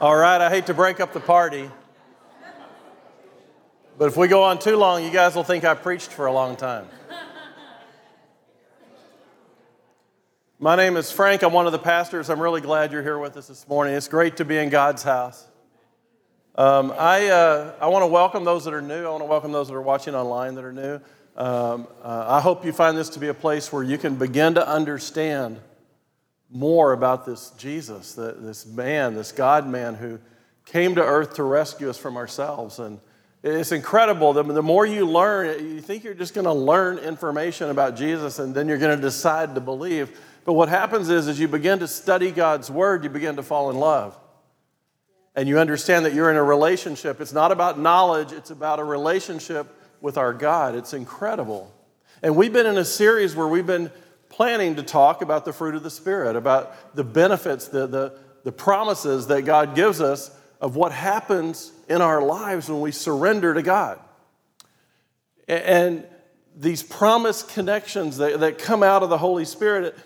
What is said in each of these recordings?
All right, I hate to break up the party, but if we go on too long, you guys will think I preached for a long time. My name is Frank. I'm one of the pastors. I'm really glad you're here with us this morning. It's great to be in God's house. Um, I, uh, I want to welcome those that are new. I want to welcome those that are watching online that are new. Um, uh, I hope you find this to be a place where you can begin to understand more about this Jesus, this man, this God man who came to earth to rescue us from ourselves. And it's incredible. The, more you learn, you think you're just going to learn information about Jesus and then you're going to decide to believe. But what happens is, as you begin to study God's word, you begin to fall in love. And you understand that you're in a relationship. It's not about knowledge, it's about a relationship with our God. It's incredible. And we've been in a series where we've been planning to talk about the fruit of the Spirit, about the benefits, the, the, the promises that God gives us of what happens in our lives when we surrender to God. And these promised connections that, that come out of the Holy Spirit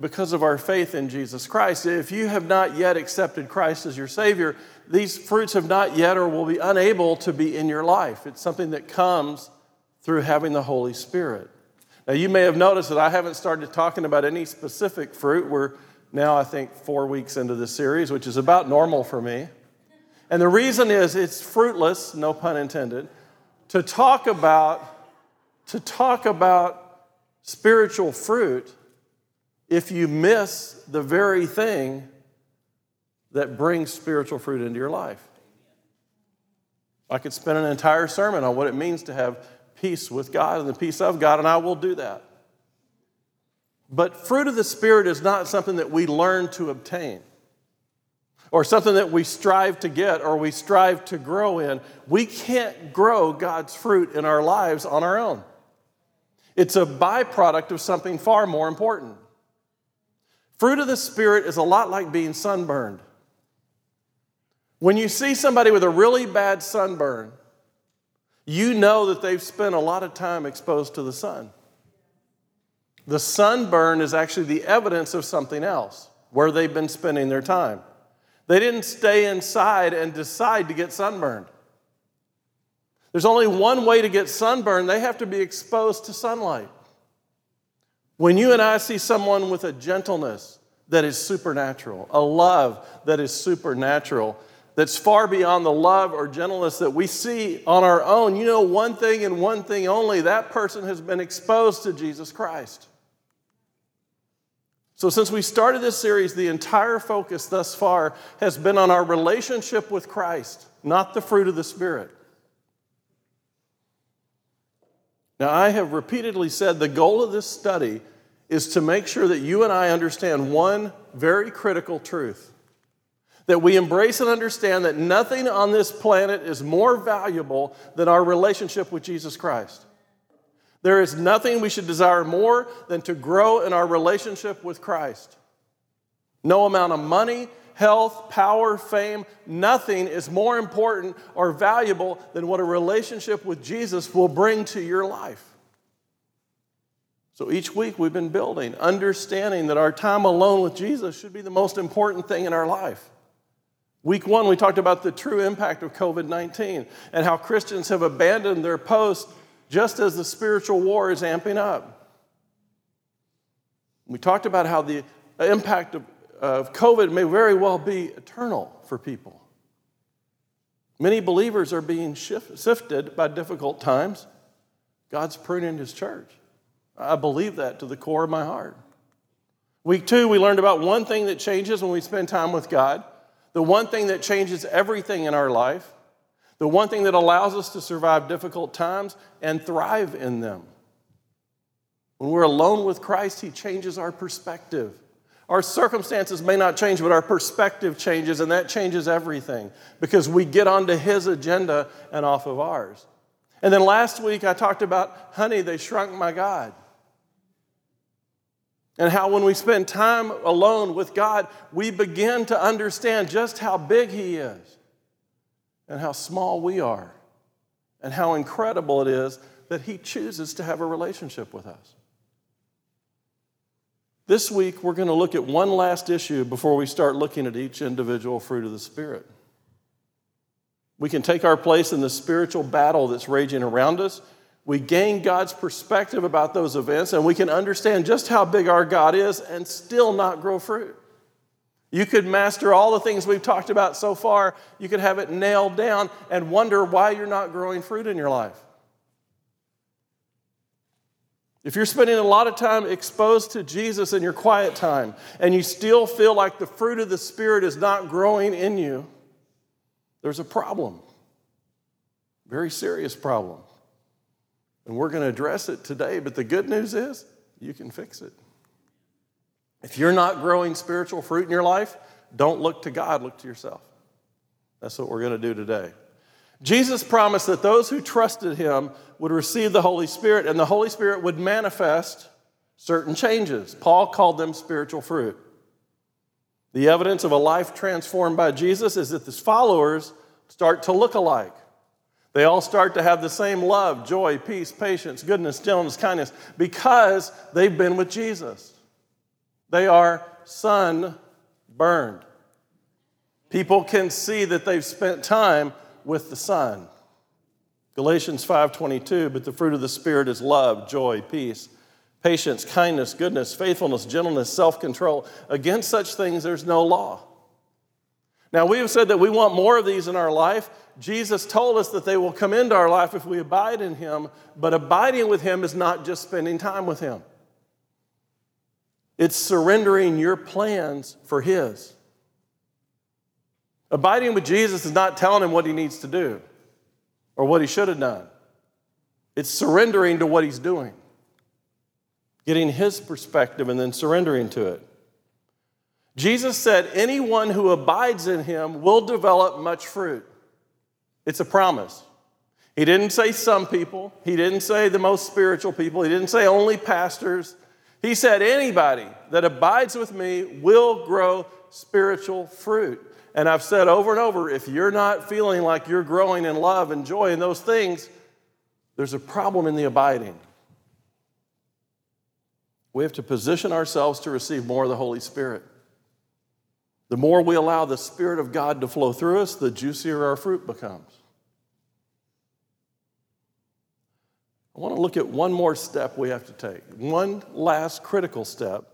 because of our faith in Jesus Christ. If you have not yet accepted Christ as your Savior, these fruits have not yet or will be unable to be in your life. It's something that comes through having the Holy Spirit. Now, you may have noticed that I haven't started talking about any specific fruit. We're now, I think, four weeks into this series, which is about normal for me. And the reason is it's fruitless, no pun intended, to talk about to talk about spiritual fruit if you miss the very thing that brings spiritual fruit into your life. I could spend an entire sermon on what it means to have peace with God and the peace of God, and I will do that. But fruit of the Spirit is not something that we learn to obtain or something that we strive to get or we strive to grow in. We can't grow God's fruit in our lives on our own. It's a byproduct of something far more important. Fruit of the Spirit is a lot like being sunburned. When you see somebody with a really bad sunburn, you know that they've spent a lot of time exposed to the sun. The sunburn is actually the evidence of something else, where they've been spending their time. They didn't stay inside and decide to get sunburned. There's only one way to get sunburned, they have to be exposed to sunlight. When you and I see someone with a gentleness that is supernatural, a love that is supernatural, that's far beyond the love or gentleness that we see on our own, you know one thing and one thing only that person has been exposed to Jesus Christ. So, since we started this series, the entire focus thus far has been on our relationship with Christ, not the fruit of the Spirit. Now, I have repeatedly said the goal of this study is to make sure that you and I understand one very critical truth that we embrace and understand that nothing on this planet is more valuable than our relationship with Jesus Christ. There is nothing we should desire more than to grow in our relationship with Christ. No amount of money, health, power, fame, nothing is more important or valuable than what a relationship with Jesus will bring to your life. So each week we've been building, understanding that our time alone with Jesus should be the most important thing in our life. Week one, we talked about the true impact of COVID 19 and how Christians have abandoned their post just as the spiritual war is amping up. We talked about how the impact of, of COVID may very well be eternal for people. Many believers are being shift, sifted by difficult times. God's pruning his church. I believe that to the core of my heart. Week two, we learned about one thing that changes when we spend time with God the one thing that changes everything in our life, the one thing that allows us to survive difficult times and thrive in them. When we're alone with Christ, He changes our perspective. Our circumstances may not change, but our perspective changes, and that changes everything because we get onto His agenda and off of ours. And then last week I talked about, honey, they shrunk my God. And how, when we spend time alone with God, we begin to understand just how big He is and how small we are, and how incredible it is that He chooses to have a relationship with us. This week, we're going to look at one last issue before we start looking at each individual fruit of the Spirit. We can take our place in the spiritual battle that's raging around us. We gain God's perspective about those events, and we can understand just how big our God is and still not grow fruit. You could master all the things we've talked about so far. You could have it nailed down and wonder why you're not growing fruit in your life. If you're spending a lot of time exposed to Jesus in your quiet time and you still feel like the fruit of the Spirit is not growing in you, there's a problem. Very serious problem. And we're going to address it today, but the good news is you can fix it. If you're not growing spiritual fruit in your life, don't look to God, look to yourself. That's what we're going to do today. Jesus promised that those who trusted him would receive the Holy Spirit, and the Holy Spirit would manifest certain changes. Paul called them spiritual fruit. The evidence of a life transformed by Jesus is that his followers start to look alike. They all start to have the same love, joy, peace, patience, goodness, gentleness, kindness, because they've been with Jesus. They are sun burned. People can see that they've spent time with the sun. Galatians 5:22, but the fruit of the spirit is love, joy, peace, patience, kindness, goodness, faithfulness, gentleness, self-control. Against such things there's no law. Now, we have said that we want more of these in our life. Jesus told us that they will come into our life if we abide in Him, but abiding with Him is not just spending time with Him, it's surrendering your plans for His. Abiding with Jesus is not telling him what he needs to do or what he should have done. It's surrendering to what he's doing, getting his perspective and then surrendering to it. Jesus said, Anyone who abides in him will develop much fruit. It's a promise. He didn't say some people, he didn't say the most spiritual people, he didn't say only pastors. He said, Anybody that abides with me will grow spiritual fruit. And I've said over and over if you're not feeling like you're growing in love and joy and those things, there's a problem in the abiding. We have to position ourselves to receive more of the Holy Spirit. The more we allow the Spirit of God to flow through us, the juicier our fruit becomes. I want to look at one more step we have to take, one last critical step.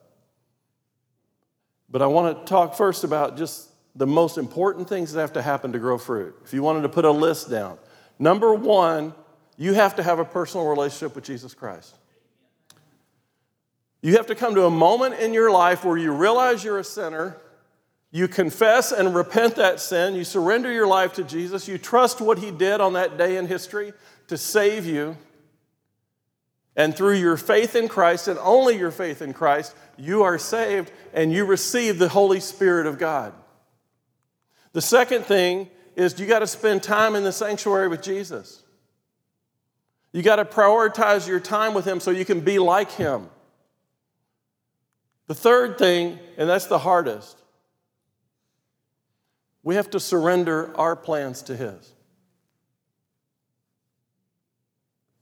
But I want to talk first about just the most important things that have to happen to grow fruit. If you wanted to put a list down, number one, you have to have a personal relationship with Jesus Christ. You have to come to a moment in your life where you realize you're a sinner, you confess and repent that sin, you surrender your life to Jesus, you trust what He did on that day in history to save you. And through your faith in Christ, and only your faith in Christ, you are saved and you receive the Holy Spirit of God. The second thing is you got to spend time in the sanctuary with Jesus. You got to prioritize your time with Him so you can be like Him. The third thing, and that's the hardest, we have to surrender our plans to His.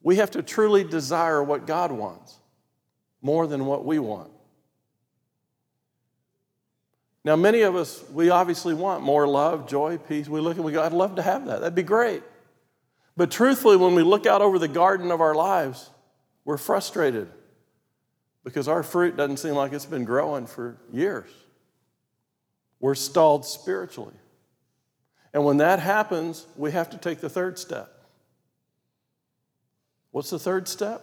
We have to truly desire what God wants more than what we want. Now, many of us, we obviously want more love, joy, peace. We look and we go, I'd love to have that. That'd be great. But truthfully, when we look out over the garden of our lives, we're frustrated because our fruit doesn't seem like it's been growing for years. We're stalled spiritually. And when that happens, we have to take the third step. What's the third step?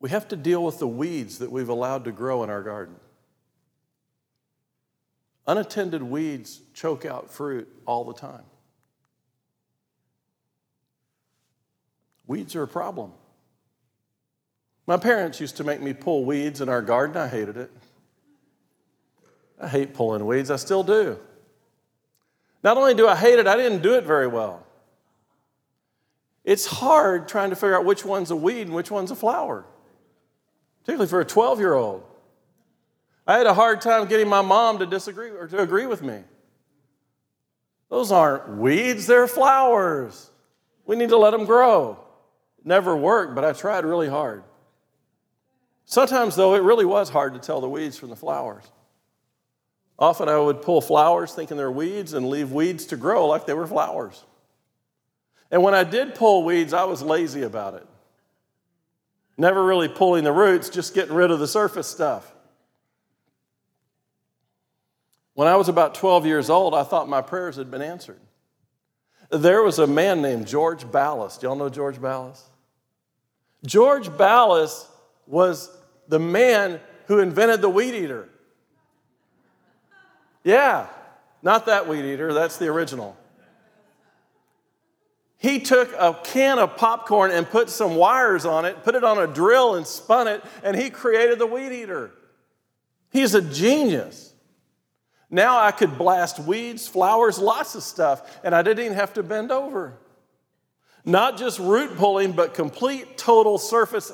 We have to deal with the weeds that we've allowed to grow in our garden. Unattended weeds choke out fruit all the time. Weeds are a problem. My parents used to make me pull weeds in our garden. I hated it. I hate pulling weeds. I still do. Not only do I hate it, I didn't do it very well. It's hard trying to figure out which one's a weed and which one's a flower, particularly for a 12 year old. I had a hard time getting my mom to disagree or to agree with me. Those aren't weeds, they're flowers. We need to let them grow. Never worked, but I tried really hard. Sometimes, though, it really was hard to tell the weeds from the flowers. Often I would pull flowers thinking they're weeds and leave weeds to grow like they were flowers. And when I did pull weeds, I was lazy about it. Never really pulling the roots, just getting rid of the surface stuff. When I was about 12 years old, I thought my prayers had been answered. There was a man named George Ballas. Y'all know George Ballas? George Ballas was the man who invented the weed eater. Yeah, not that weed eater, that's the original. He took a can of popcorn and put some wires on it, put it on a drill and spun it, and he created the weed eater. He's a genius. Now I could blast weeds, flowers, lots of stuff, and I didn't even have to bend over. Not just root pulling, but complete total surface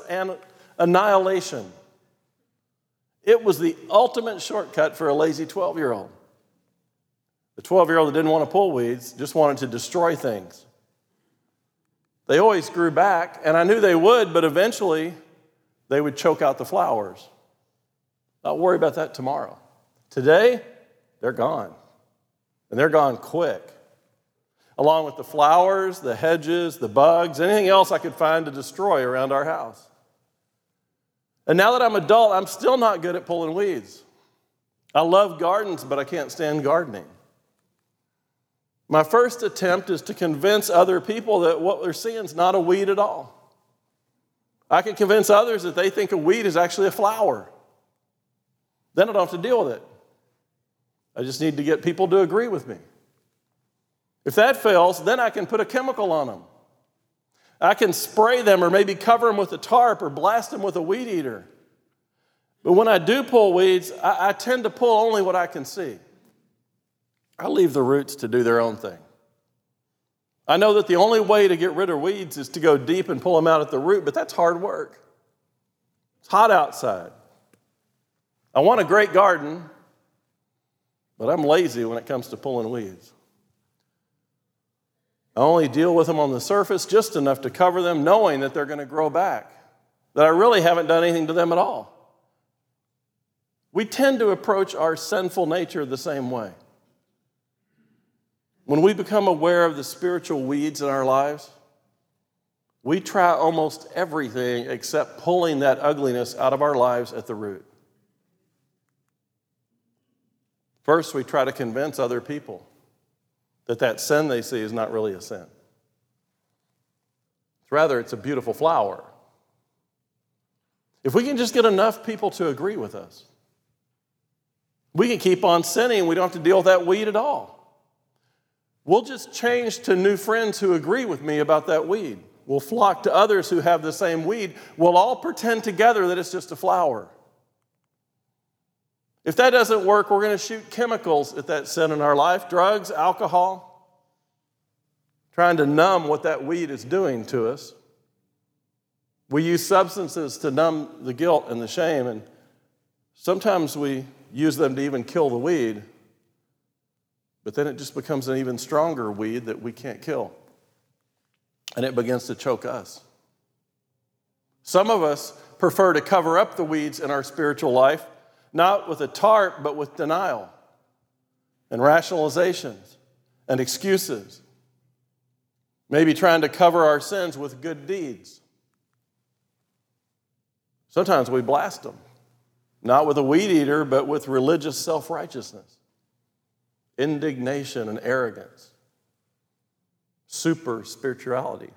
annihilation. It was the ultimate shortcut for a lazy 12 year old. The 12 year old that didn't want to pull weeds just wanted to destroy things. They always grew back, and I knew they would, but eventually they would choke out the flowers. Not worry about that tomorrow. Today, they're gone. And they're gone quick. Along with the flowers, the hedges, the bugs, anything else I could find to destroy around our house. And now that I'm adult, I'm still not good at pulling weeds. I love gardens, but I can't stand gardening. My first attempt is to convince other people that what they're seeing is not a weed at all. I can convince others that they think a weed is actually a flower. Then I don't have to deal with it. I just need to get people to agree with me. If that fails, then I can put a chemical on them. I can spray them or maybe cover them with a tarp or blast them with a weed eater. But when I do pull weeds, I, I tend to pull only what I can see. I leave the roots to do their own thing. I know that the only way to get rid of weeds is to go deep and pull them out at the root, but that's hard work. It's hot outside. I want a great garden, but I'm lazy when it comes to pulling weeds. I only deal with them on the surface just enough to cover them, knowing that they're going to grow back, that I really haven't done anything to them at all. We tend to approach our sinful nature the same way. When we become aware of the spiritual weeds in our lives, we try almost everything except pulling that ugliness out of our lives at the root. First, we try to convince other people that that sin they see is not really a sin. Rather, it's a beautiful flower. If we can just get enough people to agree with us, we can keep on sinning. We don't have to deal with that weed at all. We'll just change to new friends who agree with me about that weed. We'll flock to others who have the same weed. We'll all pretend together that it's just a flower. If that doesn't work, we're going to shoot chemicals at that sin in our life drugs, alcohol, trying to numb what that weed is doing to us. We use substances to numb the guilt and the shame, and sometimes we use them to even kill the weed. But then it just becomes an even stronger weed that we can't kill. And it begins to choke us. Some of us prefer to cover up the weeds in our spiritual life, not with a tarp, but with denial and rationalizations and excuses. Maybe trying to cover our sins with good deeds. Sometimes we blast them, not with a weed eater, but with religious self righteousness indignation and arrogance, super spirituality.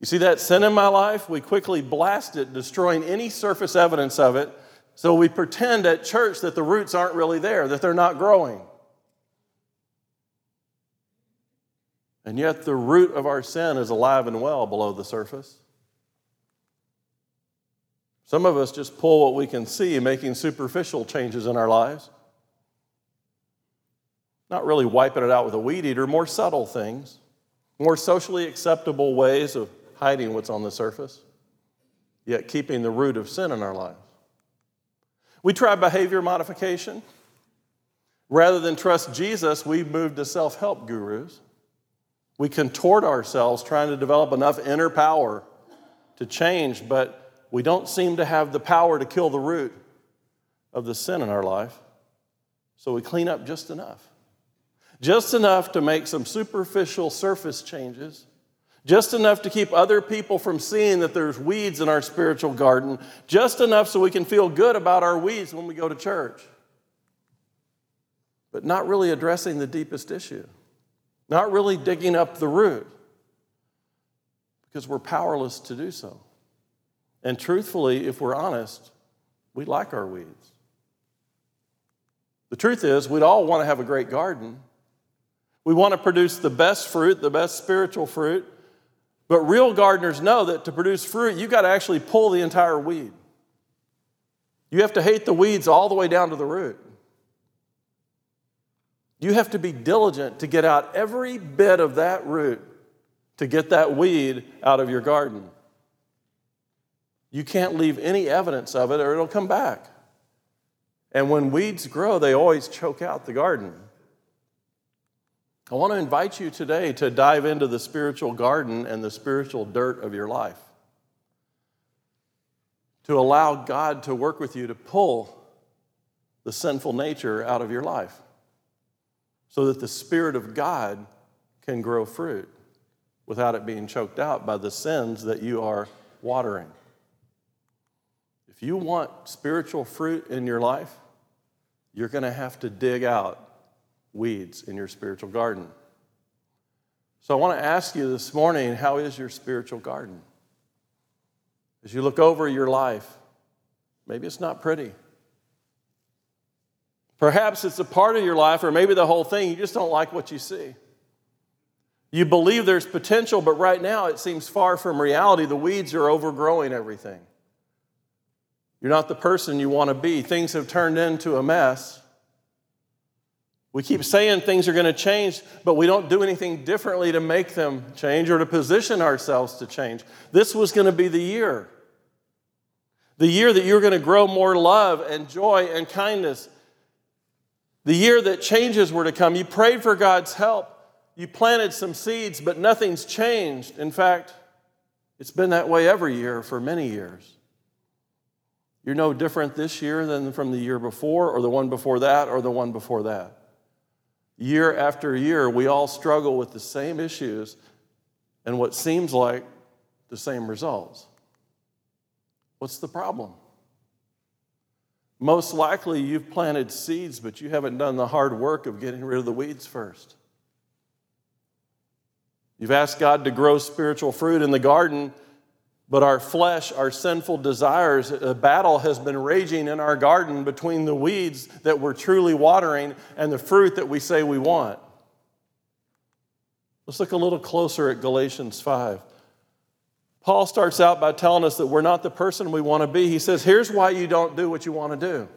You see that sin in my life? We quickly blast it, destroying any surface evidence of it. So we pretend at church that the roots aren't really there, that they're not growing. And yet the root of our sin is alive and well below the surface. Some of us just pull what we can see, making superficial changes in our lives. Not really wiping it out with a weed eater, more subtle things, more socially acceptable ways of hiding what's on the surface, yet keeping the root of sin in our lives. We try behavior modification. Rather than trust Jesus, we move to self help gurus. We contort ourselves trying to develop enough inner power to change, but we don't seem to have the power to kill the root of the sin in our life. So we clean up just enough. Just enough to make some superficial surface changes, just enough to keep other people from seeing that there's weeds in our spiritual garden, just enough so we can feel good about our weeds when we go to church. But not really addressing the deepest issue, not really digging up the root, because we're powerless to do so. And truthfully, if we're honest, we like our weeds. The truth is, we'd all want to have a great garden. We want to produce the best fruit, the best spiritual fruit. But real gardeners know that to produce fruit, you've got to actually pull the entire weed. You have to hate the weeds all the way down to the root. You have to be diligent to get out every bit of that root to get that weed out of your garden. You can't leave any evidence of it or it'll come back. And when weeds grow, they always choke out the garden. I want to invite you today to dive into the spiritual garden and the spiritual dirt of your life. To allow God to work with you to pull the sinful nature out of your life so that the Spirit of God can grow fruit without it being choked out by the sins that you are watering. If you want spiritual fruit in your life, you're going to have to dig out weeds in your spiritual garden. So I want to ask you this morning how is your spiritual garden? As you look over your life, maybe it's not pretty. Perhaps it's a part of your life, or maybe the whole thing, you just don't like what you see. You believe there's potential, but right now it seems far from reality. The weeds are overgrowing everything. You're not the person you want to be. Things have turned into a mess. We keep saying things are going to change, but we don't do anything differently to make them change or to position ourselves to change. This was going to be the year. The year that you're going to grow more love and joy and kindness. The year that changes were to come. You prayed for God's help. You planted some seeds, but nothing's changed. In fact, it's been that way every year for many years. You're no different this year than from the year before, or the one before that, or the one before that. Year after year, we all struggle with the same issues and what seems like the same results. What's the problem? Most likely, you've planted seeds, but you haven't done the hard work of getting rid of the weeds first. You've asked God to grow spiritual fruit in the garden, but our flesh, our sinful desires, a battle has been raging in our garden between the weeds that we're truly watering and the fruit that we say we want. Let's look a little closer at Galatians 5. Paul starts out by telling us that we're not the person we want to be. He says, Here's why you don't do what you want to do.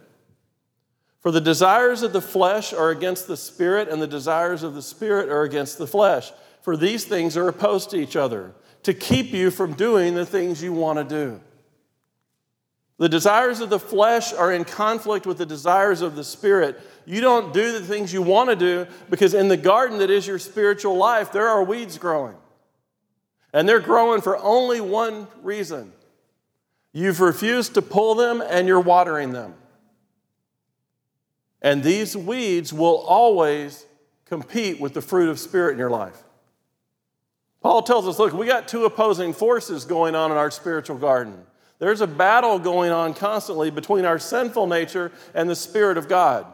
For the desires of the flesh are against the spirit, and the desires of the spirit are against the flesh. For these things are opposed to each other to keep you from doing the things you want to do. The desires of the flesh are in conflict with the desires of the spirit. You don't do the things you want to do because in the garden that is your spiritual life, there are weeds growing. And they're growing for only one reason you've refused to pull them and you're watering them. And these weeds will always compete with the fruit of spirit in your life. Paul tells us look, we got two opposing forces going on in our spiritual garden. There's a battle going on constantly between our sinful nature and the Spirit of God.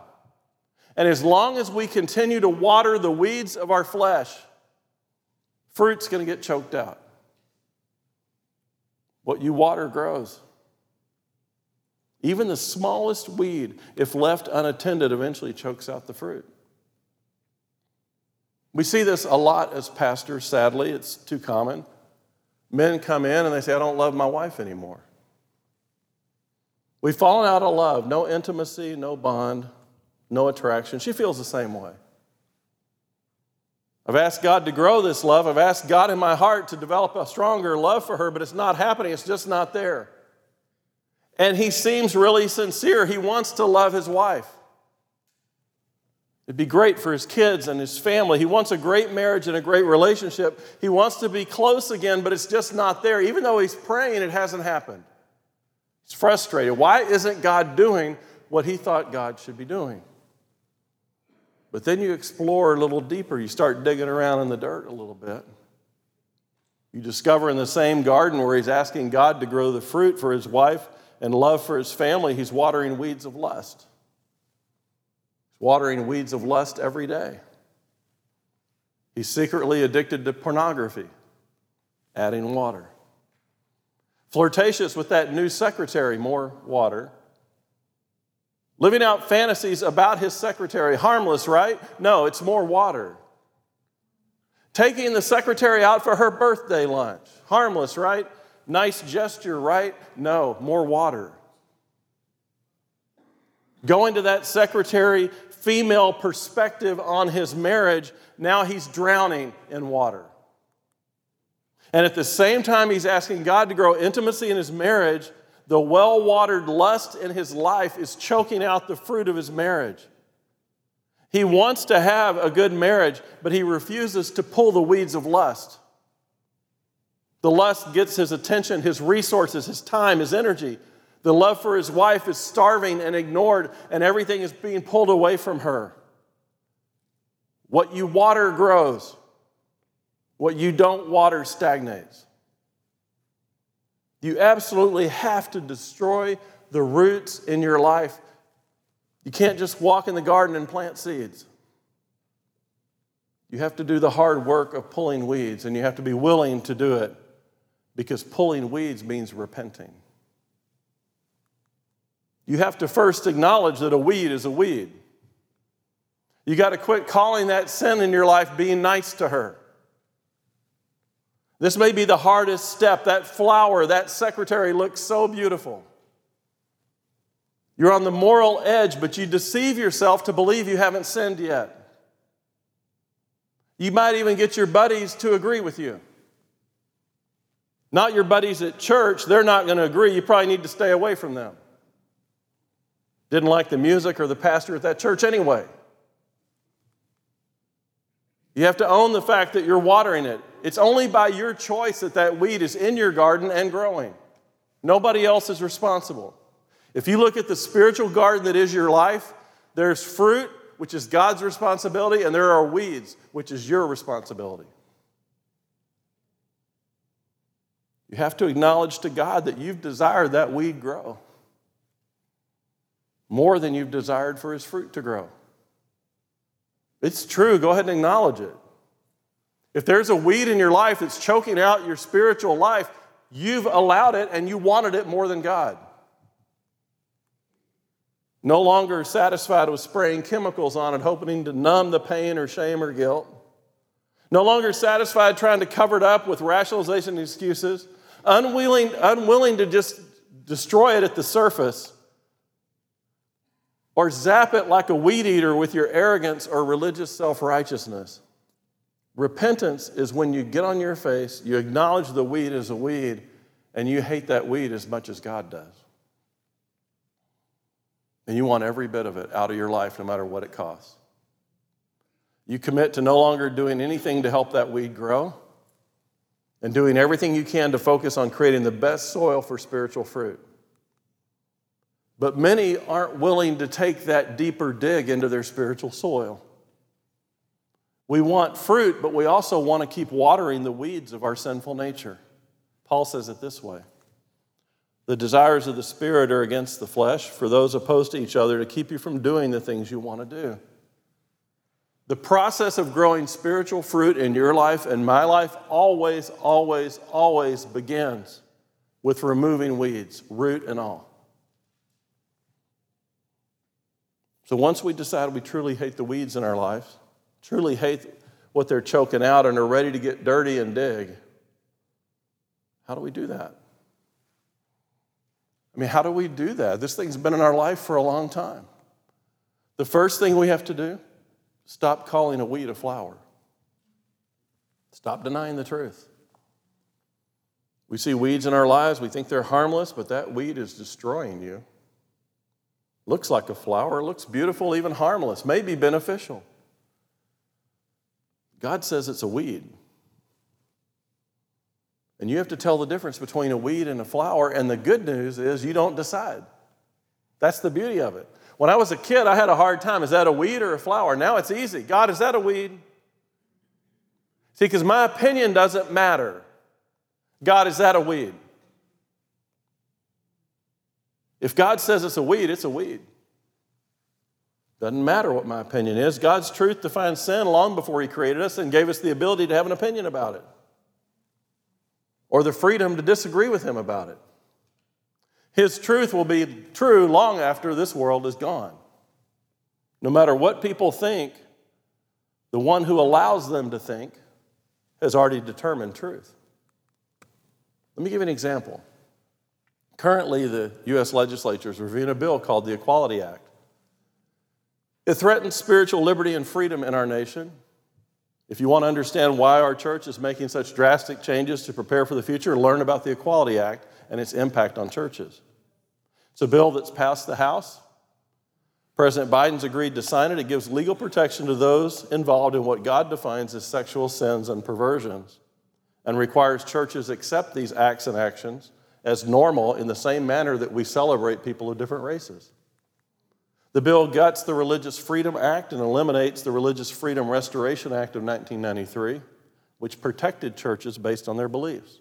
And as long as we continue to water the weeds of our flesh, fruit's going to get choked out. What you water grows. Even the smallest weed, if left unattended, eventually chokes out the fruit. We see this a lot as pastors, sadly, it's too common. Men come in and they say, I don't love my wife anymore. We've fallen out of love, no intimacy, no bond, no attraction. She feels the same way. I've asked God to grow this love. I've asked God in my heart to develop a stronger love for her, but it's not happening. It's just not there. And he seems really sincere. He wants to love his wife. It'd be great for his kids and his family. He wants a great marriage and a great relationship. He wants to be close again, but it's just not there. Even though he's praying, it hasn't happened. He's frustrated. Why isn't God doing what he thought God should be doing? But then you explore a little deeper. You start digging around in the dirt a little bit. You discover in the same garden where he's asking God to grow the fruit for his wife and love for his family, he's watering weeds of lust. Watering weeds of lust every day. He's secretly addicted to pornography, adding water. Flirtatious with that new secretary, more water. Living out fantasies about his secretary, harmless, right? No, it's more water. Taking the secretary out for her birthday lunch, harmless, right? Nice gesture, right? No, more water. Going to that secretary female perspective on his marriage, now he's drowning in water. And at the same time, he's asking God to grow intimacy in his marriage, the well watered lust in his life is choking out the fruit of his marriage. He wants to have a good marriage, but he refuses to pull the weeds of lust. The lust gets his attention, his resources, his time, his energy. The love for his wife is starving and ignored, and everything is being pulled away from her. What you water grows, what you don't water stagnates. You absolutely have to destroy the roots in your life. You can't just walk in the garden and plant seeds. You have to do the hard work of pulling weeds, and you have to be willing to do it because pulling weeds means repenting. You have to first acknowledge that a weed is a weed. You got to quit calling that sin in your life being nice to her. This may be the hardest step. That flower, that secretary looks so beautiful. You're on the moral edge, but you deceive yourself to believe you haven't sinned yet. You might even get your buddies to agree with you. Not your buddies at church, they're not going to agree. You probably need to stay away from them. Didn't like the music or the pastor at that church anyway. You have to own the fact that you're watering it. It's only by your choice that that weed is in your garden and growing. Nobody else is responsible. If you look at the spiritual garden that is your life, there's fruit, which is God's responsibility, and there are weeds, which is your responsibility. You have to acknowledge to God that you've desired that weed grow more than you've desired for his fruit to grow. It's true. Go ahead and acknowledge it. If there's a weed in your life that's choking out your spiritual life, you've allowed it and you wanted it more than God. No longer satisfied with spraying chemicals on it, hoping to numb the pain or shame or guilt. No longer satisfied trying to cover it up with rationalization and excuses. Unwilling, unwilling to just destroy it at the surface or zap it like a weed eater with your arrogance or religious self righteousness. Repentance is when you get on your face, you acknowledge the weed is a weed, and you hate that weed as much as God does. And you want every bit of it out of your life, no matter what it costs. You commit to no longer doing anything to help that weed grow and doing everything you can to focus on creating the best soil for spiritual fruit. But many aren't willing to take that deeper dig into their spiritual soil. We want fruit, but we also want to keep watering the weeds of our sinful nature. Paul says it this way The desires of the Spirit are against the flesh, for those opposed to each other, to keep you from doing the things you want to do. The process of growing spiritual fruit in your life and my life always, always, always begins with removing weeds, root and all. So once we decide we truly hate the weeds in our lives, truly hate what they're choking out, and are ready to get dirty and dig, how do we do that? I mean, how do we do that? This thing's been in our life for a long time. The first thing we have to do, stop calling a weed a flower. Stop denying the truth. We see weeds in our lives, we think they're harmless, but that weed is destroying you. Looks like a flower, looks beautiful, even harmless, maybe beneficial. God says it's a weed. And you have to tell the difference between a weed and a flower. And the good news is you don't decide. That's the beauty of it. When I was a kid, I had a hard time. Is that a weed or a flower? Now it's easy. God, is that a weed? See, because my opinion doesn't matter. God, is that a weed? If God says it's a weed, it's a weed. Doesn't matter what my opinion is. God's truth defines sin long before He created us and gave us the ability to have an opinion about it or the freedom to disagree with Him about it. His truth will be true long after this world is gone. No matter what people think, the one who allows them to think has already determined truth. Let me give you an example. Currently, the U.S. legislature is reviewing a bill called the Equality Act. It threatens spiritual liberty and freedom in our nation. If you want to understand why our church is making such drastic changes to prepare for the future, learn about the Equality Act and its impact on churches. It's a bill that's passed the House. President Biden's agreed to sign it. It gives legal protection to those involved in what God defines as sexual sins and perversions and requires churches accept these acts and actions as normal in the same manner that we celebrate people of different races. The bill guts the Religious Freedom Act and eliminates the Religious Freedom Restoration Act of 1993, which protected churches based on their beliefs.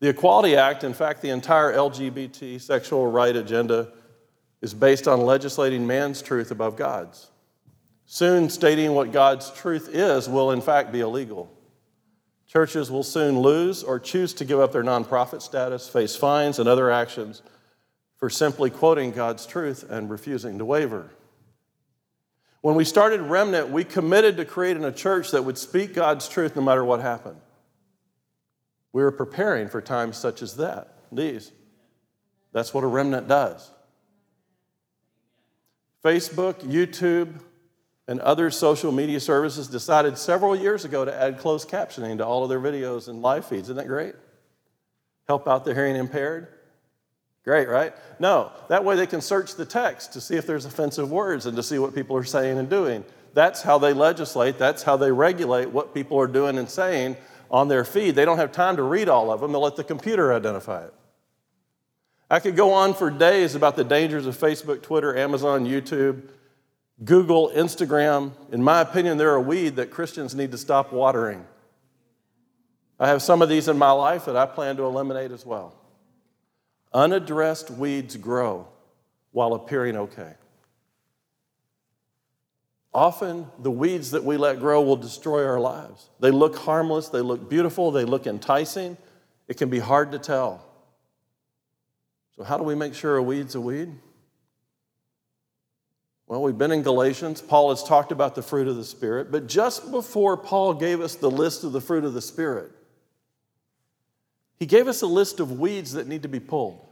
The Equality Act, in fact, the entire LGBT sexual right agenda, is based on legislating man's truth above God's. Soon, stating what God's truth is will, in fact, be illegal. Churches will soon lose or choose to give up their nonprofit status, face fines, and other actions for simply quoting God's truth and refusing to waver. When we started Remnant, we committed to creating a church that would speak God's truth no matter what happened. We were preparing for times such as that, these. That's what a remnant does. Facebook, YouTube, and other social media services decided several years ago to add closed captioning to all of their videos and live feeds. Isn't that great? Help out the hearing impaired. Great, right? No, that way they can search the text to see if there's offensive words and to see what people are saying and doing. That's how they legislate, that's how they regulate what people are doing and saying on their feed. They don't have time to read all of them, they'll let the computer identify it. I could go on for days about the dangers of Facebook, Twitter, Amazon, YouTube, Google, Instagram. In my opinion, they're a weed that Christians need to stop watering. I have some of these in my life that I plan to eliminate as well. Unaddressed weeds grow while appearing okay. Often, the weeds that we let grow will destroy our lives. They look harmless, they look beautiful, they look enticing. It can be hard to tell. So, how do we make sure a weed's a weed? Well, we've been in Galatians. Paul has talked about the fruit of the Spirit, but just before Paul gave us the list of the fruit of the Spirit, he gave us a list of weeds that need to be pulled,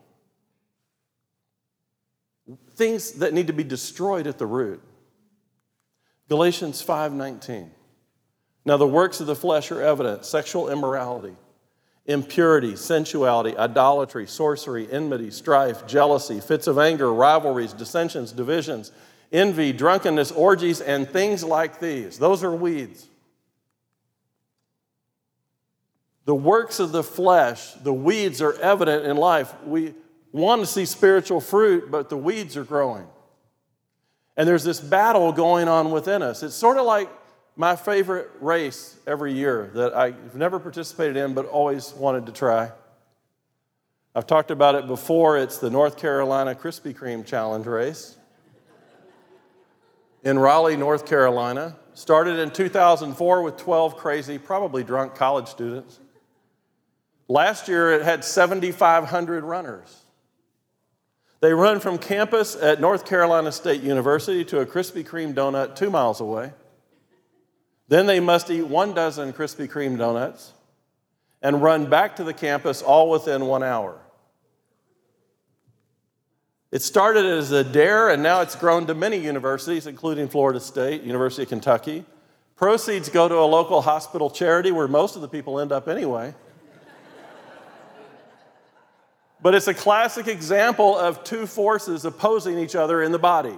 things that need to be destroyed at the root. Galatians 5:19. Now the works of the flesh are evident: sexual immorality, impurity, sensuality, idolatry, sorcery, enmity, strife, jealousy, fits of anger, rivalries, dissensions, divisions, envy, drunkenness, orgies, and things like these. Those are weeds. The works of the flesh, the weeds are evident in life. We want to see spiritual fruit, but the weeds are growing. And there's this battle going on within us. It's sort of like my favorite race every year that I've never participated in but always wanted to try. I've talked about it before. It's the North Carolina Krispy Kreme Challenge race in Raleigh, North Carolina. Started in 2004 with 12 crazy, probably drunk college students. Last year, it had 7,500 runners. They run from campus at North Carolina State University to a Krispy Kreme donut two miles away. Then they must eat one dozen Krispy Kreme donuts and run back to the campus all within one hour. It started as a dare, and now it's grown to many universities, including Florida State, University of Kentucky. Proceeds go to a local hospital charity where most of the people end up anyway. but it's a classic example of two forces opposing each other in the body.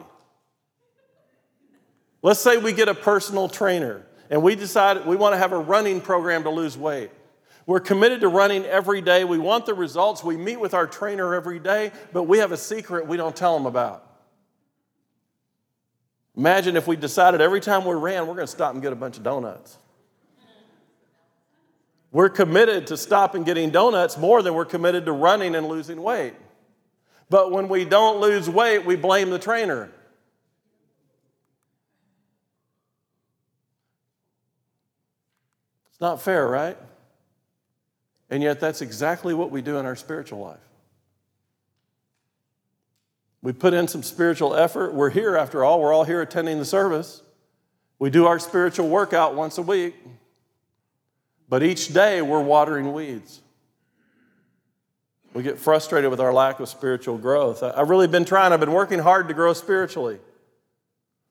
Let's say we get a personal trainer and we decide we want to have a running program to lose weight. We're committed to running every day. We want the results. We meet with our trainer every day, but we have a secret we don't tell them about. Imagine if we decided every time we ran, we're going to stop and get a bunch of donuts. We're committed to stopping getting donuts more than we're committed to running and losing weight. But when we don't lose weight, we blame the trainer. It's not fair, right? And yet, that's exactly what we do in our spiritual life. We put in some spiritual effort. We're here, after all, we're all here attending the service. We do our spiritual workout once a week, but each day we're watering weeds. We get frustrated with our lack of spiritual growth. I've really been trying, I've been working hard to grow spiritually.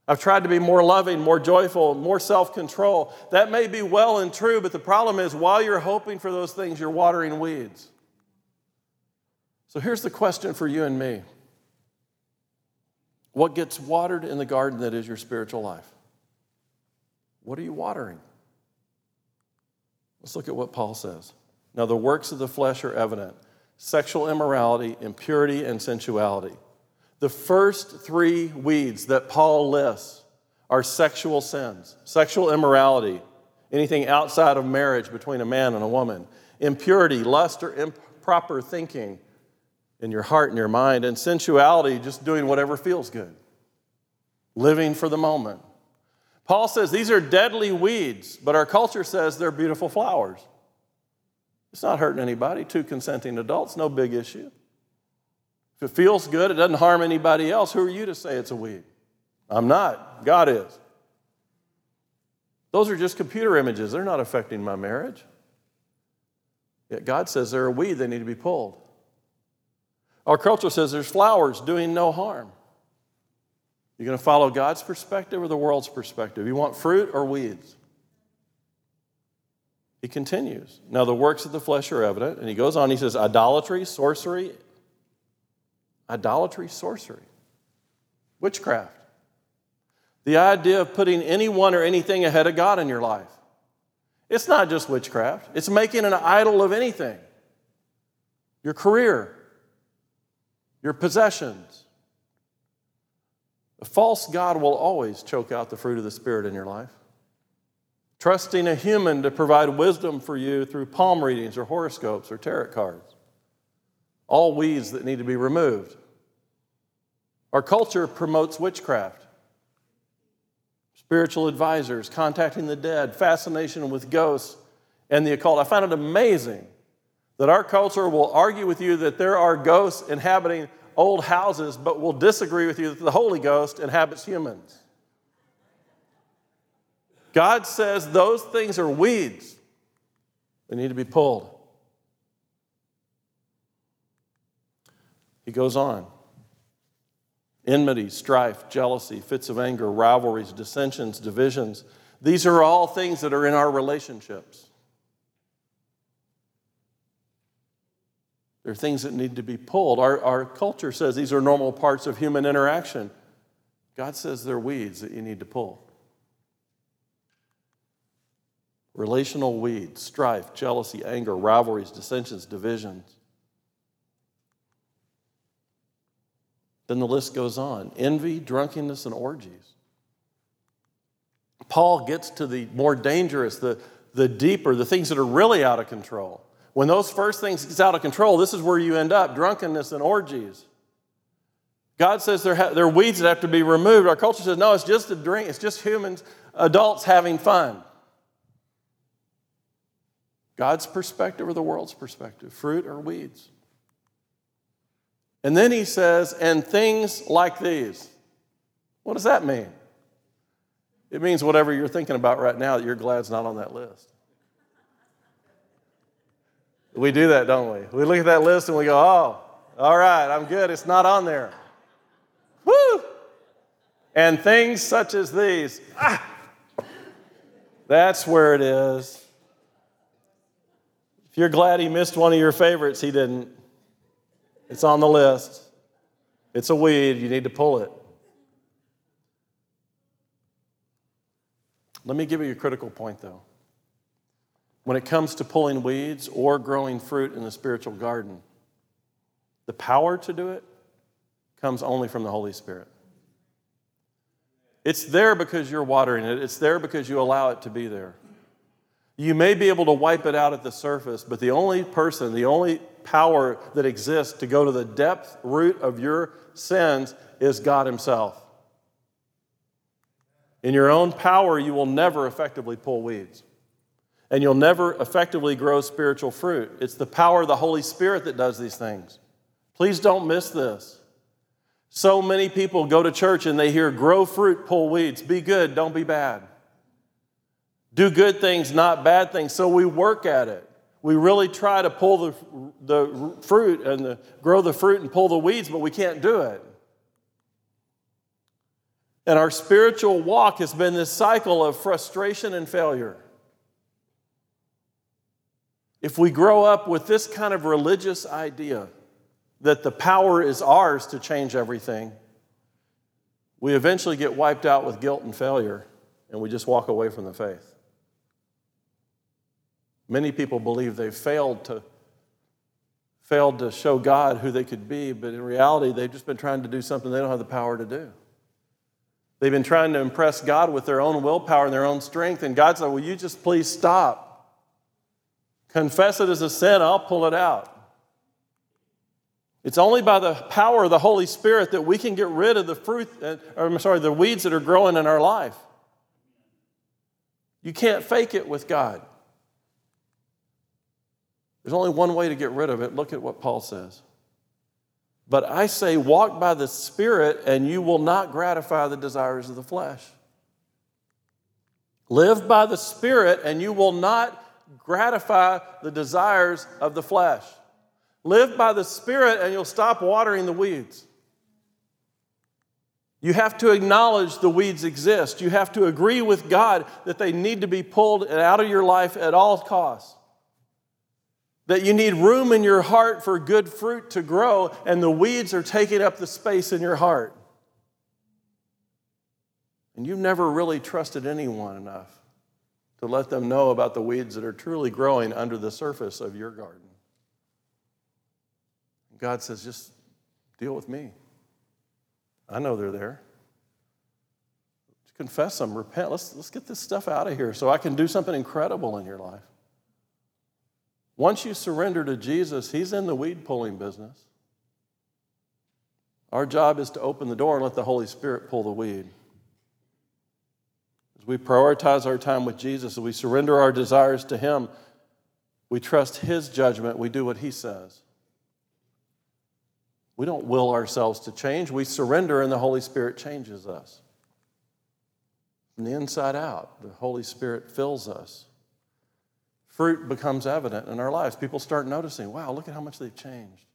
I've tried to be more loving, more joyful, more self control. That may be well and true, but the problem is while you're hoping for those things, you're watering weeds. So here's the question for you and me What gets watered in the garden that is your spiritual life? What are you watering? Let's look at what Paul says. Now, the works of the flesh are evident sexual immorality, impurity, and sensuality the first three weeds that Paul lists are sexual sins, sexual immorality, anything outside of marriage between a man and a woman, impurity, lust, or improper thinking in your heart and your mind, and sensuality, just doing whatever feels good, living for the moment. Paul says these are deadly weeds, but our culture says they're beautiful flowers. It's not hurting anybody, two consenting adults, no big issue. If it feels good, it doesn't harm anybody else, who are you to say it's a weed? I'm not. God is. Those are just computer images. They're not affecting my marriage. Yet God says they're a weed, they need to be pulled. Our culture says there's flowers doing no harm. You're going to follow God's perspective or the world's perspective? You want fruit or weeds? He continues. Now, the works of the flesh are evident. And he goes on, he says, idolatry, sorcery, idolatry, sorcery, witchcraft. The idea of putting anyone or anything ahead of God in your life. It's not just witchcraft, it's making an idol of anything your career, your possessions. A false God will always choke out the fruit of the Spirit in your life. Trusting a human to provide wisdom for you through palm readings or horoscopes or tarot cards all weeds that need to be removed. Our culture promotes witchcraft, spiritual advisors, contacting the dead, fascination with ghosts, and the occult. I find it amazing that our culture will argue with you that there are ghosts inhabiting old houses, but will disagree with you that the Holy Ghost inhabits humans. God says those things are weeds. They need to be pulled. He goes on enmity, strife, jealousy, fits of anger, rivalries, dissensions, divisions. These are all things that are in our relationships. They're things that need to be pulled. Our, our culture says these are normal parts of human interaction. God says they're weeds that you need to pull. Relational weeds, strife, jealousy, anger, rivalries, dissensions, divisions. Then the list goes on envy, drunkenness, and orgies. Paul gets to the more dangerous, the, the deeper, the things that are really out of control. When those first things get out of control, this is where you end up drunkenness and orgies. God says they're, ha- they're weeds that have to be removed. Our culture says, no, it's just a drink, it's just humans, adults having fun. God's perspective or the world's perspective, fruit or weeds. And then he says, and things like these. What does that mean? It means whatever you're thinking about right now that you're glad it's not on that list. We do that, don't we? We look at that list and we go, oh, all right, I'm good. It's not on there. Woo! And things such as these. Ah! That's where it is. If you're glad he missed one of your favorites, he didn't. It's on the list. It's a weed. You need to pull it. Let me give you a critical point, though. When it comes to pulling weeds or growing fruit in the spiritual garden, the power to do it comes only from the Holy Spirit. It's there because you're watering it, it's there because you allow it to be there. You may be able to wipe it out at the surface, but the only person, the only power that exists to go to the depth root of your sins is God Himself. In your own power, you will never effectively pull weeds. And you'll never effectively grow spiritual fruit. It's the power of the Holy Spirit that does these things. Please don't miss this. So many people go to church and they hear grow fruit, pull weeds. Be good, don't be bad. Do good things, not bad things. So we work at it. We really try to pull the, the fruit and the, grow the fruit and pull the weeds, but we can't do it. And our spiritual walk has been this cycle of frustration and failure. If we grow up with this kind of religious idea that the power is ours to change everything, we eventually get wiped out with guilt and failure, and we just walk away from the faith. Many people believe they've failed to failed to show God who they could be, but in reality, they've just been trying to do something they don't have the power to do. They've been trying to impress God with their own willpower and their own strength, and God said, Will you just please stop? Confess it as a sin, I'll pull it out. It's only by the power of the Holy Spirit that we can get rid of the fruit, uh, or I'm sorry, the weeds that are growing in our life. You can't fake it with God. There's only one way to get rid of it. Look at what Paul says. But I say, walk by the Spirit, and you will not gratify the desires of the flesh. Live by the Spirit, and you will not gratify the desires of the flesh. Live by the Spirit, and you'll stop watering the weeds. You have to acknowledge the weeds exist. You have to agree with God that they need to be pulled out of your life at all costs that you need room in your heart for good fruit to grow, and the weeds are taking up the space in your heart. And you've never really trusted anyone enough to let them know about the weeds that are truly growing under the surface of your garden. God says, just deal with me. I know they're there. Confess them, repent. Let's, let's get this stuff out of here so I can do something incredible in your life. Once you surrender to Jesus, He's in the weed pulling business. Our job is to open the door and let the Holy Spirit pull the weed. As we prioritize our time with Jesus, as we surrender our desires to Him, we trust His judgment, we do what He says. We don't will ourselves to change, we surrender, and the Holy Spirit changes us. From the inside out, the Holy Spirit fills us fruit becomes evident in our lives. People start noticing, wow, look at how much they've changed.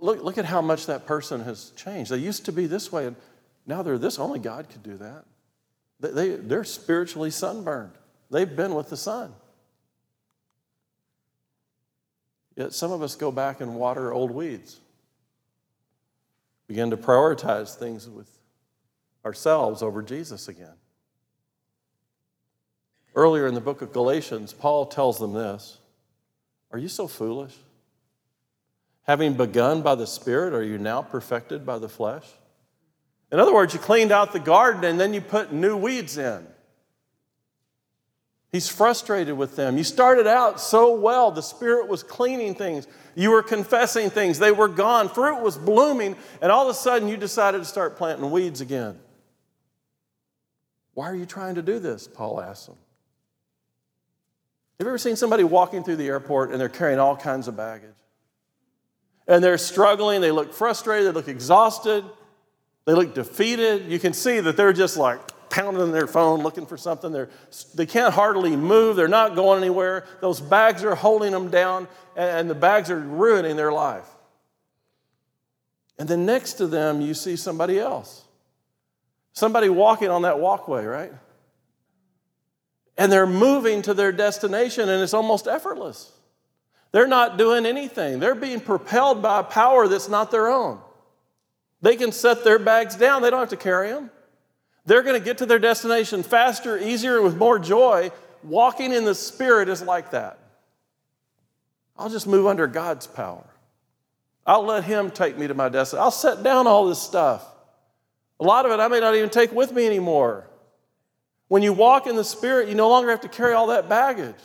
Look, look at how much that person has changed. They used to be this way, and now they're this. Only God could do that. They, they, they're spiritually sunburned, they've been with the sun. Yet some of us go back and water old weeds, begin to prioritize things with ourselves over Jesus again. Earlier in the book of Galatians, Paul tells them this Are you so foolish? Having begun by the Spirit, are you now perfected by the flesh? In other words, you cleaned out the garden and then you put new weeds in. He's frustrated with them. You started out so well. The Spirit was cleaning things. You were confessing things. They were gone. Fruit was blooming. And all of a sudden, you decided to start planting weeds again. Why are you trying to do this? Paul asked them. Have you ever seen somebody walking through the airport and they're carrying all kinds of baggage? And they're struggling, they look frustrated, they look exhausted, they look defeated. You can see that they're just like pounding their phone looking for something. They're, they can't hardly move, they're not going anywhere. Those bags are holding them down, and the bags are ruining their life. And then next to them, you see somebody else. Somebody walking on that walkway, right? And they're moving to their destination, and it's almost effortless. They're not doing anything, they're being propelled by a power that's not their own. They can set their bags down, they don't have to carry them. They're going to get to their destination faster, easier, with more joy. Walking in the Spirit is like that. I'll just move under God's power. I'll let Him take me to my destination. I'll set down all this stuff. A lot of it I may not even take with me anymore. When you walk in the Spirit, you no longer have to carry all that baggage.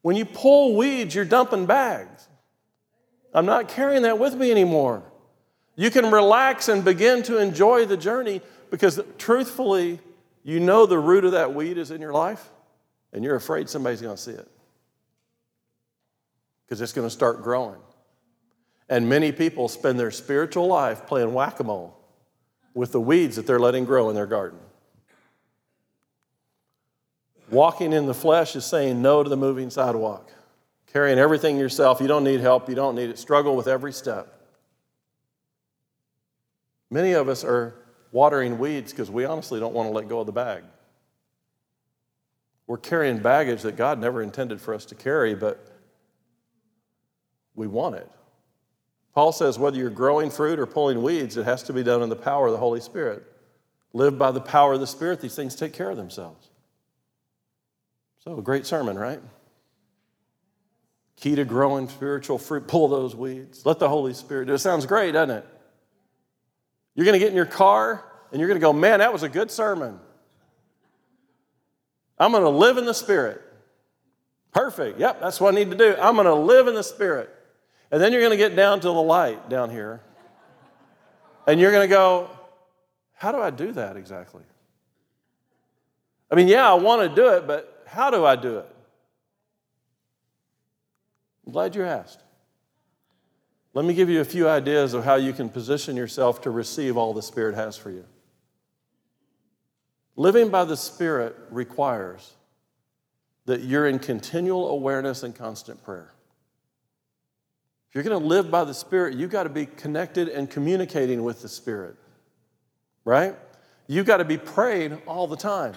When you pull weeds, you're dumping bags. I'm not carrying that with me anymore. You can relax and begin to enjoy the journey because, truthfully, you know the root of that weed is in your life, and you're afraid somebody's going to see it because it's going to start growing. And many people spend their spiritual life playing whack a mole with the weeds that they're letting grow in their garden. Walking in the flesh is saying no to the moving sidewalk, carrying everything yourself. You don't need help, you don't need it. Struggle with every step. Many of us are watering weeds because we honestly don't want to let go of the bag. We're carrying baggage that God never intended for us to carry, but we want it. Paul says whether you're growing fruit or pulling weeds, it has to be done in the power of the Holy Spirit. Live by the power of the Spirit, these things take care of themselves. So, a great sermon, right? Key to growing spiritual fruit, pull those weeds. Let the Holy Spirit do it. Sounds great, doesn't it? You're going to get in your car and you're going to go, man, that was a good sermon. I'm going to live in the Spirit. Perfect. Yep, that's what I need to do. I'm going to live in the Spirit. And then you're going to get down to the light down here. And you're going to go, how do I do that exactly? I mean, yeah, I want to do it, but how do I do it? I'm glad you asked. Let me give you a few ideas of how you can position yourself to receive all the Spirit has for you. Living by the Spirit requires that you're in continual awareness and constant prayer. If you're going to live by the Spirit, you've got to be connected and communicating with the Spirit, right? You've got to be praying all the time.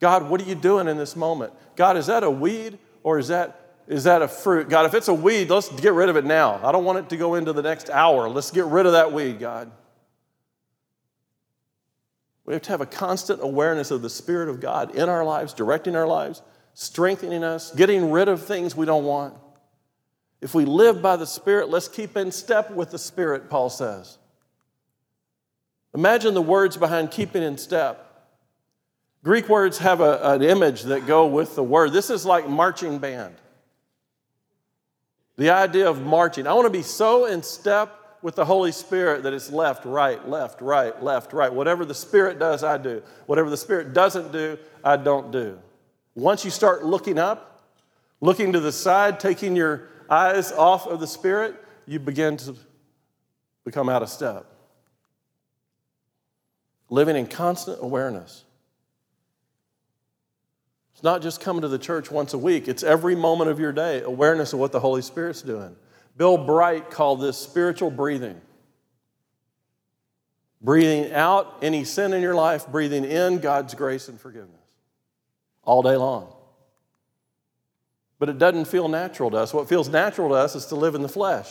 God, what are you doing in this moment? God, is that a weed or is that is that a fruit? God, if it's a weed, let's get rid of it now. I don't want it to go into the next hour. Let's get rid of that weed, God. We have to have a constant awareness of the Spirit of God in our lives, directing our lives, strengthening us, getting rid of things we don't want. If we live by the Spirit, let's keep in step with the Spirit, Paul says. Imagine the words behind keeping in step. Greek words have a, an image that go with the word. This is like marching band. The idea of marching. I want to be so in step with the Holy Spirit that it's left, right, left, right, left, right. Whatever the Spirit does, I do. Whatever the Spirit doesn't do, I don't do. Once you start looking up, looking to the side, taking your eyes off of the Spirit, you begin to become out of step. Living in constant awareness. It's not just coming to the church once a week, it's every moment of your day, awareness of what the Holy Spirit's doing. Bill Bright called this spiritual breathing. Breathing out any sin in your life, breathing in God's grace and forgiveness all day long. But it doesn't feel natural to us. What feels natural to us is to live in the flesh.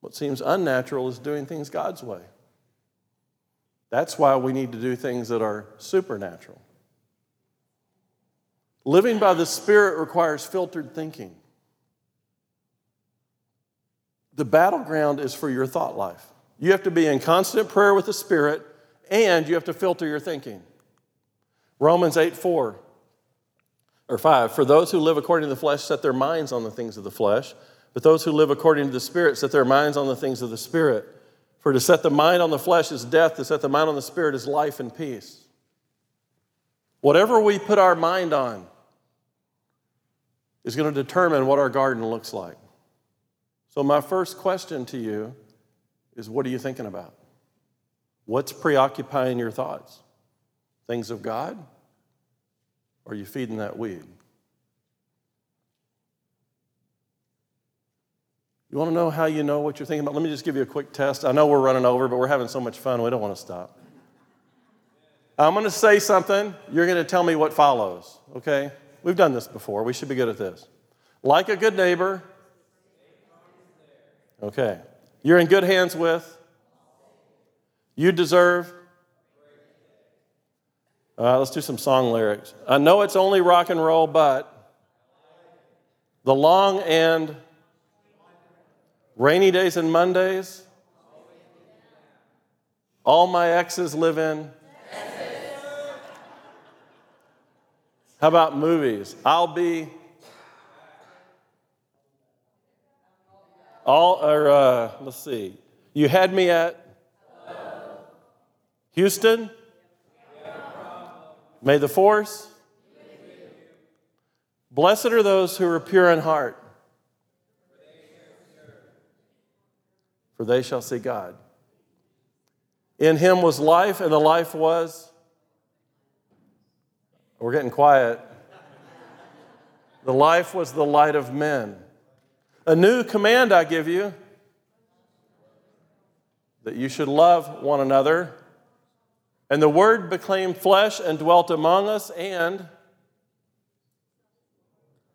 What seems unnatural is doing things God's way. That's why we need to do things that are supernatural. Living by the Spirit requires filtered thinking. The battleground is for your thought life. You have to be in constant prayer with the Spirit and you have to filter your thinking. Romans 8 4 or 5 For those who live according to the flesh set their minds on the things of the flesh, but those who live according to the Spirit set their minds on the things of the Spirit. For to set the mind on the flesh is death, to set the mind on the spirit is life and peace. Whatever we put our mind on is going to determine what our garden looks like. So, my first question to you is what are you thinking about? What's preoccupying your thoughts? Things of God? Or are you feeding that weed? You want to know how you know what you're thinking about? Let me just give you a quick test. I know we're running over, but we're having so much fun, we don't want to stop. I'm going to say something. You're going to tell me what follows, okay? We've done this before. We should be good at this. Like a good neighbor. Okay. You're in good hands with. You deserve. Uh, let's do some song lyrics. I know it's only rock and roll, but the long and Rainy days and Mondays? All my exes live in. How about movies? I'll be. All, or uh, let's see. You had me at Houston. May the force. Blessed are those who are pure in heart, for they shall see God. In him was life, and the life was. We're getting quiet. The life was the light of men. A new command I give you that you should love one another. And the Word became flesh and dwelt among us, and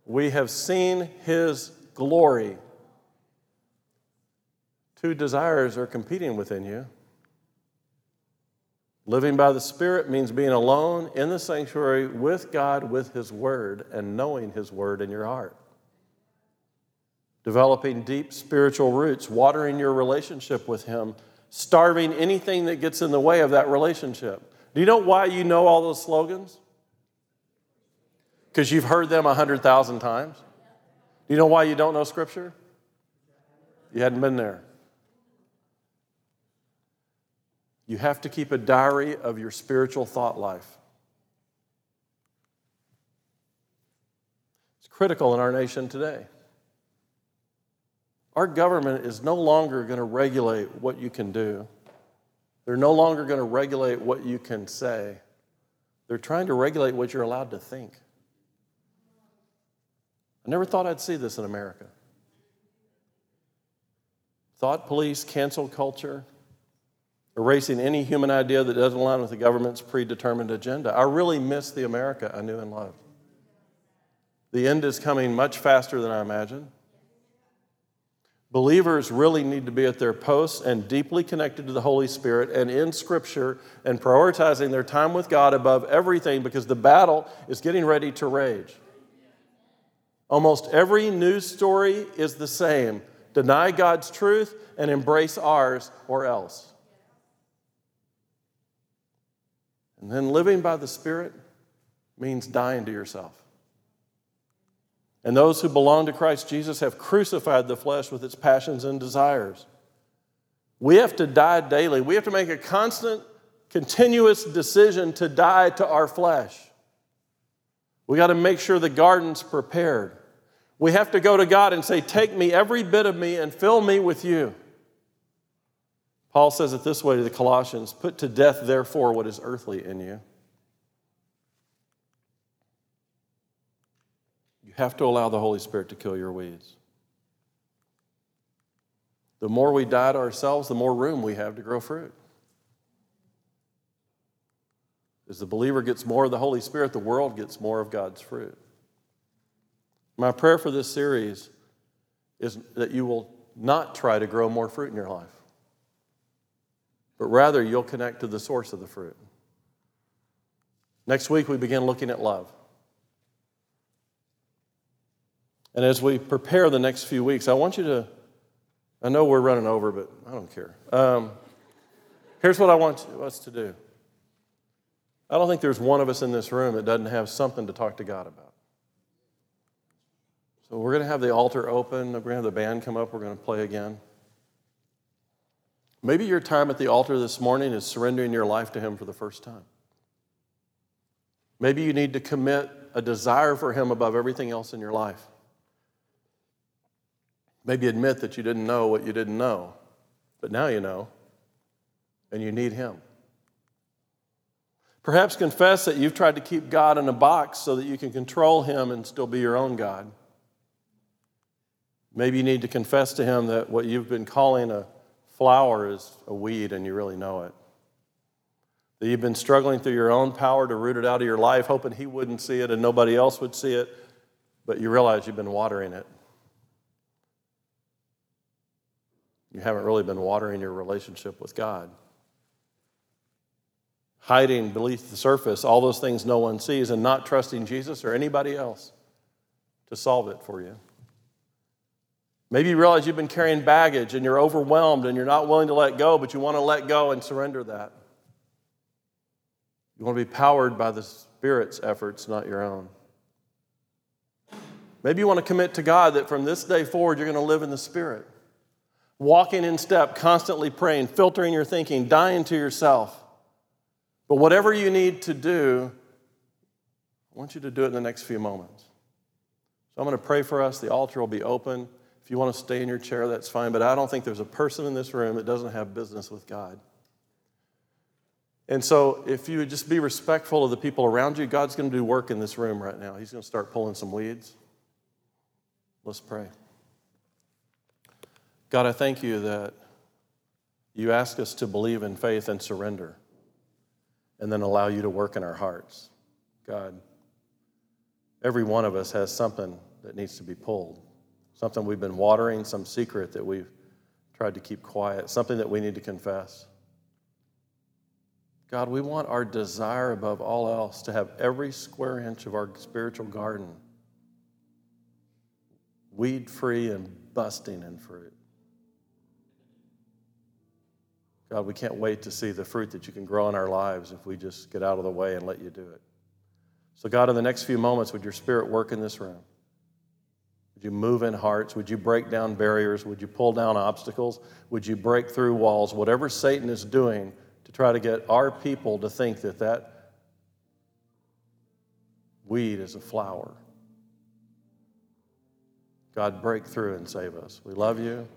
we have seen His glory. Two desires are competing within you. Living by the Spirit means being alone in the sanctuary with God, with His Word, and knowing His Word in your heart. Developing deep spiritual roots, watering your relationship with Him, starving anything that gets in the way of that relationship. Do you know why you know all those slogans? Because you've heard them a 100,000 times. Do you know why you don't know Scripture? You hadn't been there. You have to keep a diary of your spiritual thought life. It's critical in our nation today. Our government is no longer going to regulate what you can do. They're no longer going to regulate what you can say. They're trying to regulate what you're allowed to think. I never thought I'd see this in America. Thought police, cancel culture, erasing any human idea that doesn't align with the government's predetermined agenda. I really miss the America I knew and loved. The end is coming much faster than I imagined. Believers really need to be at their posts and deeply connected to the Holy Spirit and in Scripture and prioritizing their time with God above everything because the battle is getting ready to rage. Almost every news story is the same deny God's truth and embrace ours or else. And then living by the Spirit means dying to yourself. And those who belong to Christ Jesus have crucified the flesh with its passions and desires. We have to die daily. We have to make a constant, continuous decision to die to our flesh. We got to make sure the garden's prepared. We have to go to God and say, Take me, every bit of me, and fill me with you. Paul says it this way to the Colossians Put to death, therefore, what is earthly in you. You have to allow the Holy Spirit to kill your weeds. The more we die to ourselves, the more room we have to grow fruit. As the believer gets more of the Holy Spirit, the world gets more of God's fruit. My prayer for this series is that you will not try to grow more fruit in your life but rather you'll connect to the source of the fruit. Next week, we begin looking at love. And as we prepare the next few weeks, I want you to, I know we're running over, but I don't care. Um, here's what I want us to do I don't think there's one of us in this room that doesn't have something to talk to God about. So we're going to have the altar open, we're going to have the band come up, we're going to play again. Maybe your time at the altar this morning is surrendering your life to Him for the first time. Maybe you need to commit a desire for Him above everything else in your life. Maybe admit that you didn't know what you didn't know, but now you know, and you need Him. Perhaps confess that you've tried to keep God in a box so that you can control Him and still be your own God. Maybe you need to confess to Him that what you've been calling a flower is a weed and you really know it. That you've been struggling through your own power to root it out of your life, hoping He wouldn't see it and nobody else would see it, but you realize you've been watering it. You haven't really been watering your relationship with God. Hiding beneath the surface, all those things no one sees, and not trusting Jesus or anybody else to solve it for you. Maybe you realize you've been carrying baggage and you're overwhelmed and you're not willing to let go, but you want to let go and surrender that. You want to be powered by the Spirit's efforts, not your own. Maybe you want to commit to God that from this day forward you're going to live in the Spirit, walking in step, constantly praying, filtering your thinking, dying to yourself. But whatever you need to do, I want you to do it in the next few moments. So I'm going to pray for us. The altar will be open. If you want to stay in your chair, that's fine, but I don't think there's a person in this room that doesn't have business with God. And so, if you would just be respectful of the people around you, God's going to do work in this room right now. He's going to start pulling some weeds. Let's pray. God, I thank you that you ask us to believe in faith and surrender, and then allow you to work in our hearts. God, every one of us has something that needs to be pulled something we've been watering, some secret that we've tried to keep quiet, something that we need to confess. God, we want our desire above all else to have every square inch of our spiritual garden weed free and busting in fruit. God, we can't wait to see the fruit that you can grow in our lives if we just get out of the way and let you do it. So, God, in the next few moments, would your spirit work in this room? Would you move in hearts? Would you break down barriers? Would you pull down obstacles? Would you break through walls? Whatever Satan is doing to try to get our people to think that that weed is a flower. God, break through and save us. We love you.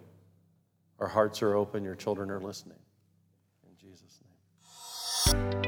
Our hearts are open. Your children are listening. In Jesus' name.